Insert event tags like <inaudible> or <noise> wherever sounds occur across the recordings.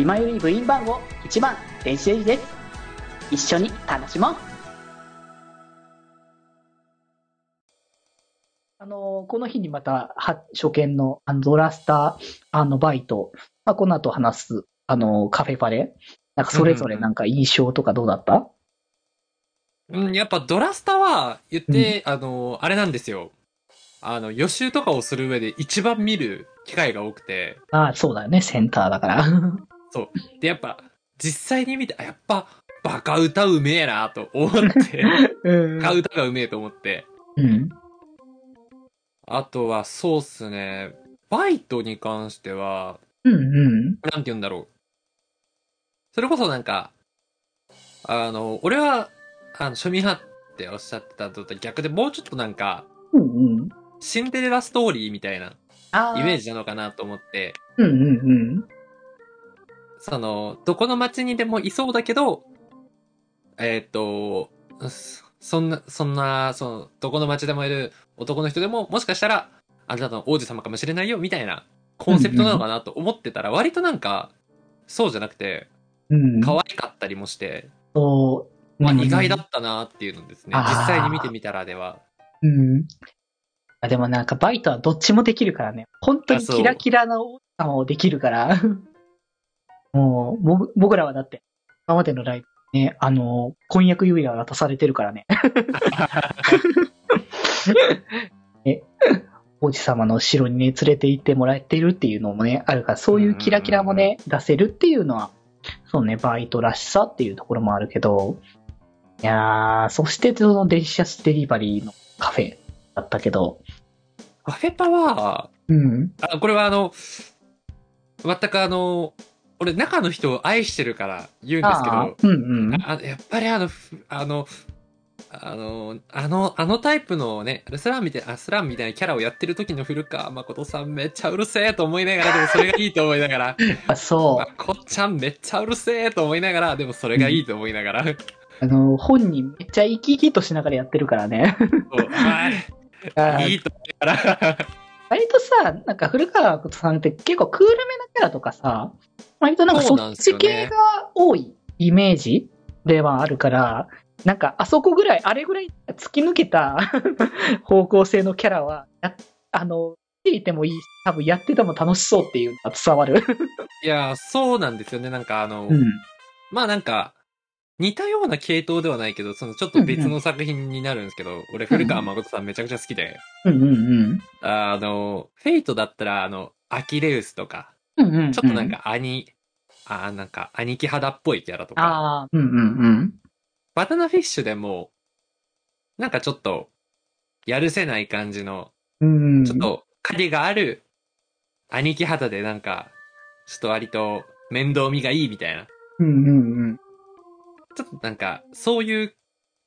今より部員番号1番、電子レンジです。一緒に楽しもうあの、この日にまた、は初見の、あの、ドラスター、あの、バイト、まあ、この後話す、あの、カフェパレ、なんかそれぞれなんか印象とかどうだった、うん、やっぱドラスタは言って、あの、あれなんですよ。あの、予習とかをする上で一番見る機会が多くて、ああ、そうだよね、センターだから。で、やっぱ、実際に見て、あやっぱ、バカ歌うめえなと思って、<laughs> うんバカ歌がうめえと思って。うん。あとは、そうっすね。バイトに関しては、うんうん。なんて言うんだろう。それこそなんか、あの、俺は、あの、庶民派っておっしゃってたのと逆でもうちょっとなんか、うんうん。シンデレラストーリーみたいなあイメージなのかなと思って、うんうんうん。その、どこの街にでもいそうだけど、えーっと、そそんな、そんな、その、どこの街でもいる男の人でも、もしかしたら、あなたの王子様かもしれないよ、みたいなコンセプトなのかなと思ってたら、割となんか、そうじゃなくて、うん。可愛かったりもして、そう。まあ、うん意外だったなっていうのですね。あー実際に見てみたらでは。うん。あでもなんかバイトはどっちもできるからね。本当にキラキラな王様もできるから。もう、僕僕らはだって、今までのライブね、あの、婚約指輪が渡されてるからね。え、<laughs> 王子様の城にね、連れて行ってもらえてるっていうのもね、あるから、そういうキラキラもね、出せるっていうのは、そうね、バイトらしさっていうところもあるけど、いやー、そしてそのデリシャスデリバリーのカフェだったけど、カフェパは、うん。あ、これはあの、全くあの、俺中の人を愛してるから言うんですけあど、ーうんうん。あやっぱりあの、ふあの、あの、あの、あのタイプのね、スランみたいな、あスランみたいなキャラをやってる時の古川誠さんめっちゃうるせえと思いながら、でもそれが <laughs> いいと思いながら、あそう。ま。こっちゃんめっちゃうるせえと思いながら、でもそれがいいと思いながら、そうあの、本人めっちゃ生き生きとしながらやってるからね。あいいと思いながら、割とさ、なんか古川誠さんって結構クールめなキャラとかさ、割となんかそっち系が多いイメージではあるから、なんかあそこぐらい、あれぐらい突き抜けた <laughs> 方向性のキャラは、やあの、見ていてもいいし、多分やってても楽しそうっていうのが伝わる。<laughs> いや、そうなんですよね。なんかあの、うん。まあなんか、似たような系統ではないけど、そのちょっと別の作品になるんですけど、俺古川誠さんめちゃくちゃ好きで、うんうんあの、フェイトだったらあの、アキレウスとか、うん。うんうんうん。ちょっとなんか兄、あーなんか兄貴肌っぽいキャラとか、ああ、うんうんうん。バナナフィッシュでも、なんかちょっと、やるせない感じの、うん。ちょっと、影がある、兄貴肌でなんか、ちょっと割と面倒見がいいみたいな。うんうんうん。ちょっとなんか、そういう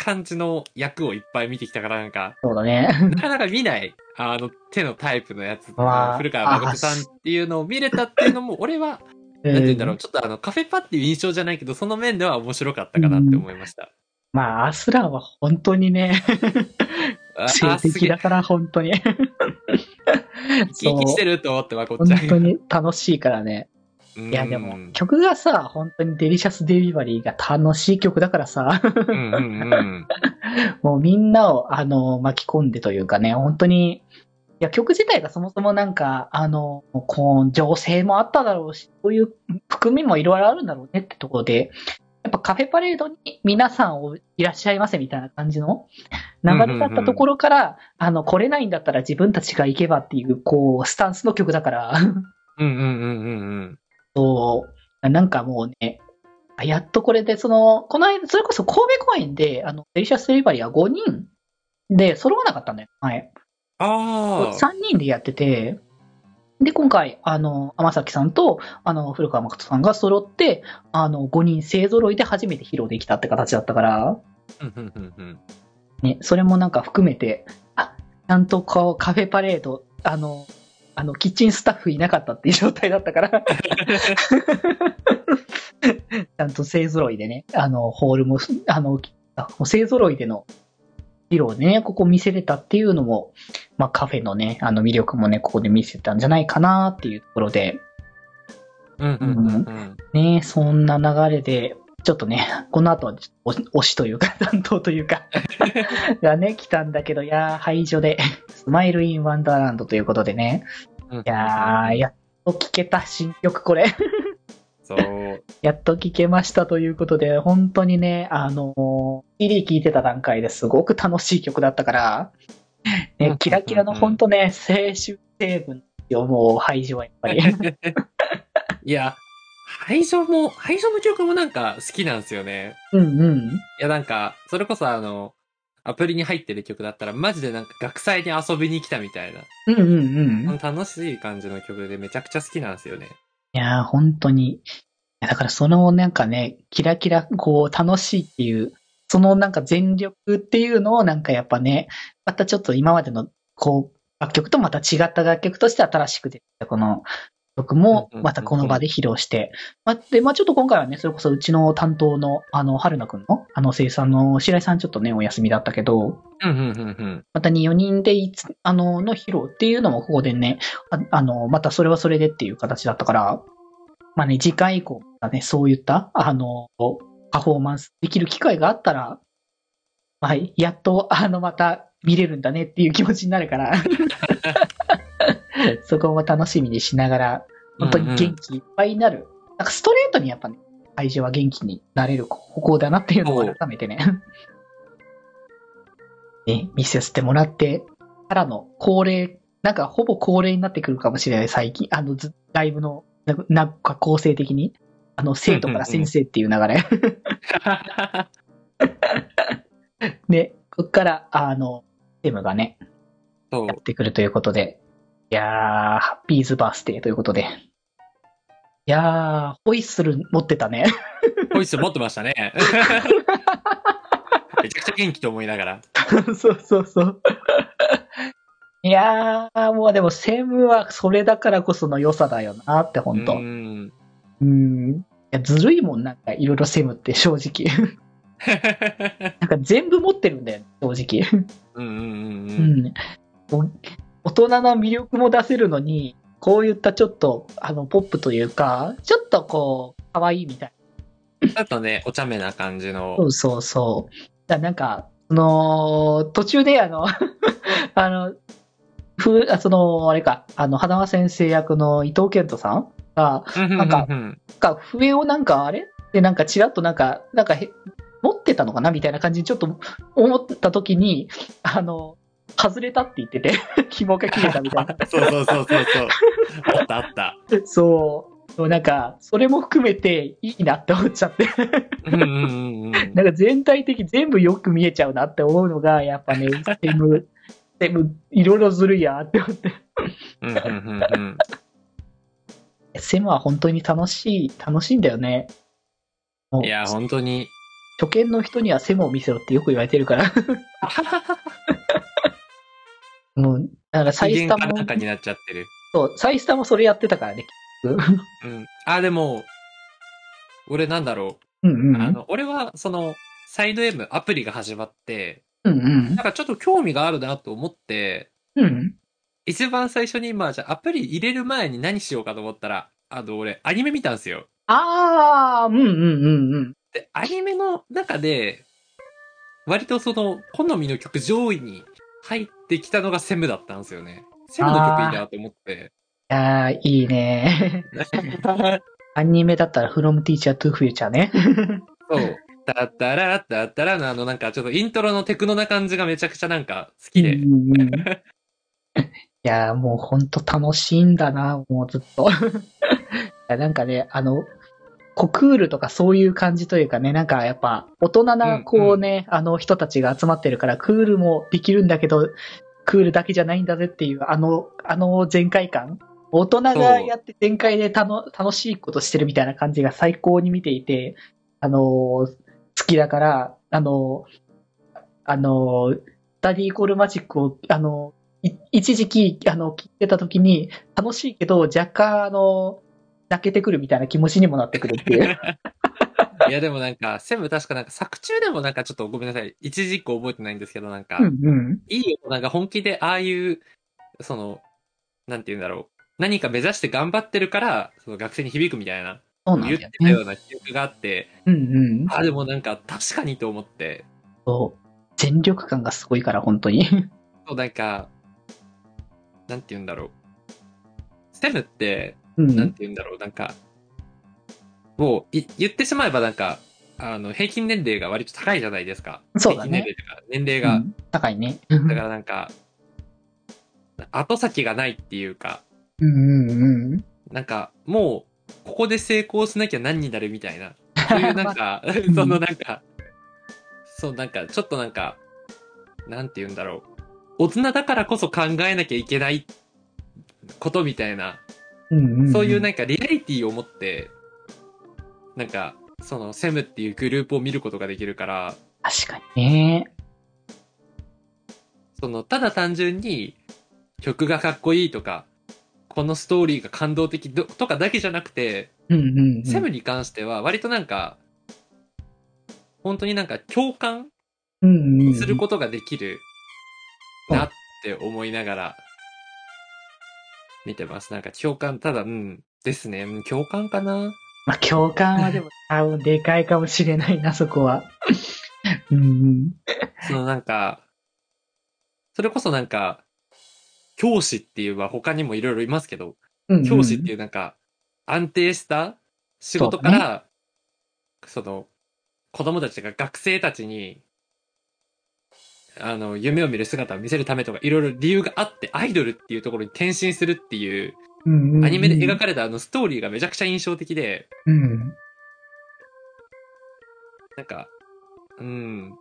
感じの役をいっぱい見てきたからなんか、そうだね。なかなか見ない、あの手のタイプのやつ、古川誠さんっていうのを見れたっていうのも、俺は、なんて言うんだろう、ちょっとあの、カフェパっていう印象じゃないけど、その面では面白かったかなって思いました。まあ、アスランは本当にね、あ性的だ、から本当に。生き生きしてると思って、まこっ本ちゃん。当に楽しいからね。いいや、でも、曲がさ、本当にデリシャスデリバリーが楽しい曲だからさ、うんうんうん。<laughs> もうみんなを、あの、巻き込んでというかね、本当に、いや、曲自体がそもそもなんか、あの、こう、情勢もあっただろうし、そういう含みもいろいろあるんだろうねってところで、やっぱカフェパレードに皆さんをいらっしゃいませみたいな感じの流れだったところから、あの、来れないんだったら自分たちが行けばっていう、こう、スタンスの曲だから、<laughs> うんうんうんうんうん。そう、なんかもうね、あやっとこれで、その、この間、それこそ神戸公演で、あの、デリシャスデリバリーは5人で揃わなかったんだよ。はい。ああ。3人でやってて、で、今回、あの、天崎さんと、あの、古川誠さんが揃って、あの、5人勢揃いで初めて披露できたって形だったから。ね、それもなんか含めて、あ、ちゃんとこう、カフェパレード、あの、あの、キッチンスタッフいなかったっていう状態だったから、<laughs> ちゃんと勢揃いでね、あの、ホールも、あの、勢揃いでの披露でね、ここ見せれたっていうのも、まあカフェのね、あの魅力もね、ここで見せたんじゃないかなっていうところで、うんうんうんうん。ねそんな流れで、ちょっとね、この後は推しというか、<laughs> 担当というか、<laughs> がね、来たんだけど、いやー、廃所で、スマイルインワンダーランドということでね、うんいやー、やっと聴けた新曲、これ。<laughs> そう。やっと聴けましたということで、本当にね、あのー、CD 聴いてた段階ですごく楽しい曲だったから、ね、キラキラの本当ね、青春成分よ、もう、廃所はやっぱり。<laughs> いや、廃所も、廃所の曲もなんか好きなんですよね。うんうん。いやなんか、それこそあの、アプリに入ってる曲だったら、マジでなんか学祭に遊びに来たみたいな、うんうんうん。楽しい感じの曲でめちゃくちゃ好きなんですよね。いやー、本当に。だからそのなんかね、キラキラ、こう、楽しいっていう、そのなんか全力っていうのをなんかやっぱね、またちょっと今までの、こう、楽曲とまた違った楽曲として新しく出てきたこの曲もまたこの場で披露して、まあ、で、まあちょっと今回はね、それこそうちの担当の、あの、春菜くんの、あの、生産の白井さんちょっとね、お休みだったけど、うんうんうんうん。またに4人でいつ、あの、の披露っていうのもここでね、ああの、またそれはそれでっていう形だったから、まあね、次回以降がね、そういった、あの、パフォーマンスできる機会があったら、はい、やっと、あの、また見れるんだねっていう気持ちになるから、<laughs> <laughs> そこも楽しみにしながら、本当に元気いっぱいになる。なんかストレートにやっぱね、会場は元気になれる方向だなっていうのを改めてね、<laughs> ね、見せてもらって、からの恒例、なんかほぼ恒例になってくるかもしれない、最近。あの、ずライブの、ななんか構成的に。あの、生徒から先生っていう流れ。で、<laughs> こっから、あの、テームがね、や。ってくるということで。いやー、ハッピーズバースデーということで。いやー、ホイッスル持ってたね。<laughs> ホイッスル持ってましたね。<laughs> めちゃくちゃ元気と思いながら。そうそうそう。いやー、もうでも、セムはそれだからこその良さだよなって、本当うん。うん。いや、ずるいもん、なんか、いろいろセムって正直。<laughs> なんか全部持ってるんだよ、正直。うんうんうんううん。大人の魅力も出せるのに、こういったちょっと、あの、ポップというか、ちょっとこう、可愛いみたいちょっとね、お茶目な感じのそ。うそうそう。だなんか、その、途中であの、<laughs> あの、ふ、あその、あれか、あの、花輪先生役の伊藤健人さんが、なんかうんなんか笛をなんかあれ？で、なんかちらっとなんか、なんかへ、持ってたのかな？みたいな感じにちょっと思った時に、あの、外れたって言ってて、<laughs> 紐が切れたみたいな。<laughs> そうそうそうそうそう。あったあった。そう。そうなんか、それも含めていいなって思っちゃって。うんうんうんうん。なんか全体的に全部よく見えちゃうなって思うのが、やっぱね、セム、<laughs> セム、いろいろずるいやって思って。うんうんうんうん。セムは本当に楽しい、楽しいんだよね。いや、本当に。初見の人にはセムを見せろってよく言われてるから。もう、だからサイスタもなん、かになっちゃってる。そう、サイスタもそれやってたからね。うん。あ、でも、俺なんだろう。うんうん。あの、俺は、その、サイド M アプリが始まって、うんうんなん。かちょっと興味があるなと思って、うん。一番最初に、まあじゃあアプリ入れる前に何しようかと思ったら、あの、俺、アニメ見たんですよ。あー、うんうんうんうん。で、アニメの中で、割とその、好みの曲上位に入ってきたのがセムだったんですよね。セムの曲いいなと思って。いやー、いいね。<laughs> アニメだったら From Teacher to Future ね。そう。タッタラッタッタラのあのなんかちょっとイントロのテクノな感じがめちゃくちゃなんか好きで。うんうんうんいやー、もうほんと楽しいんだな、もうずっと。<laughs> いやなんかね、あの、コクールとかそういう感じというかね、なんかやっぱ大人なこうね、あの人たちが集まってるからクールもできるんだけど、クールだけじゃないんだぜっていう、あの、あの全開感。大人がやって全開で楽しいことしてるみたいな感じが最高に見ていて、あの好きだから、あのあのスタディーコールマジックを、あのい一時期、あの、聞いてた時に、楽しいけど、若干、あの、泣けてくるみたいな気持ちにもなってくるっていう。<laughs> いやでもなんか、セム確かなんか作中でもなんかちょっとごめんなさい。一時一個覚えてないんですけどなんか、うんうん。いいよ、なんか本気でああいう、その、なんて言うんだろう。何か目指して頑張ってるから、その学生に響くみたいな、そうなん言。ってたような記憶があって、うんうん。あ、でもなんか確かにと思って、そう。全力感がすごいから、本当に。そうなんか、なんて言うんだろう。セムって、うん。なんて言うんだろう、なんか、もう、い言ってしまえばなんか、あの、平均年齢が割と高いじゃないですか。そうだね平均年齢というか、年齢が。うん高いね。だからなんか、後先がないっていうか、うんうんうん。なんか、もう、ここで成功しなきゃ何になるみたいな。そういうなんか、<laughs> んそのなんか、そうなんか、ちょっとなんか、なんて言うんだろう。大人だからこそ考えなきゃいけないことみたいな、うんうんうん。そういうなんかリアリティを持って、なんか、そのセムっていうグループを見ることができるから、確かにね。その、ただ単純に曲がかっこいいとか、このストーリーが感動的どとかだけじゃなくて、うんうんうん。セムに関しては割となんか、本当になんか共感。することができるなって思いながら見てます。なんか共感、ただ、うん、ですね。うん共感かな？まあ、共感はでも多分でかいかもしれないな、そこは。<laughs> うんうん。そのなんか、それこそなんか、教師っていうは他にもいろいろいますけど、うんうん教師っていうなんか、安定した仕事から、その、子供たちが学生たちに、あの、夢を見る姿を見せるためとか、いろいろ理由があって、アイドルっていうところに転身するっていう、うんうんうんアニメで描かれたあのストーリーがめちゃくちゃ印象的で、うん。なんか、うん。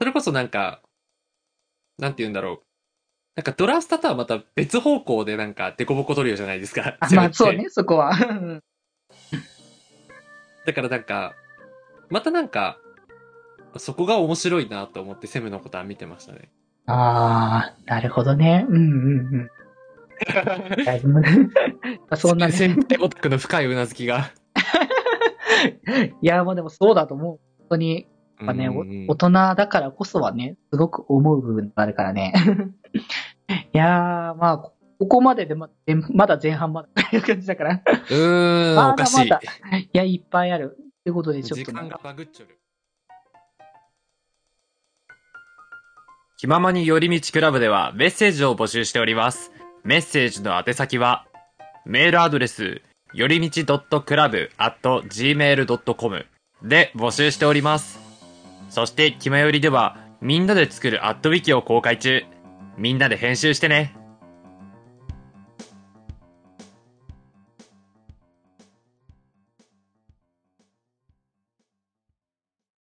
それこそなんか、なんて言うんだろう。なんかドラスタとはまた別方向でなんかデコボコトリオじゃないですか。あ、まあそうね、そこは。うんだからなんか、またなんか、そこが面白いなと思ってセムのことは見てましたね。ああ、なるほどね。うんうんうん。<laughs> そんなね。先輩オタクの深いうなずきが。<laughs> いや、まあでもそうだと思う。本当に、やっぱね、大人だからこそはね、すごく思う部分があるからね。<laughs> いやー、まあ、こここまででまでまだ前半まだという感じだから。うーん、まだおかしい。まだいや、いっぱいある。ということで、ちょっとね時間がバグっちょる。気ままに寄り道クラブではメッセージを募集しております。メッセージの宛先は、メールアドレス、よりみち .club.gmail.com で募集しております。そして、気まよりでは、みんなで作るアットウィキを公開中。みんなで編集してね。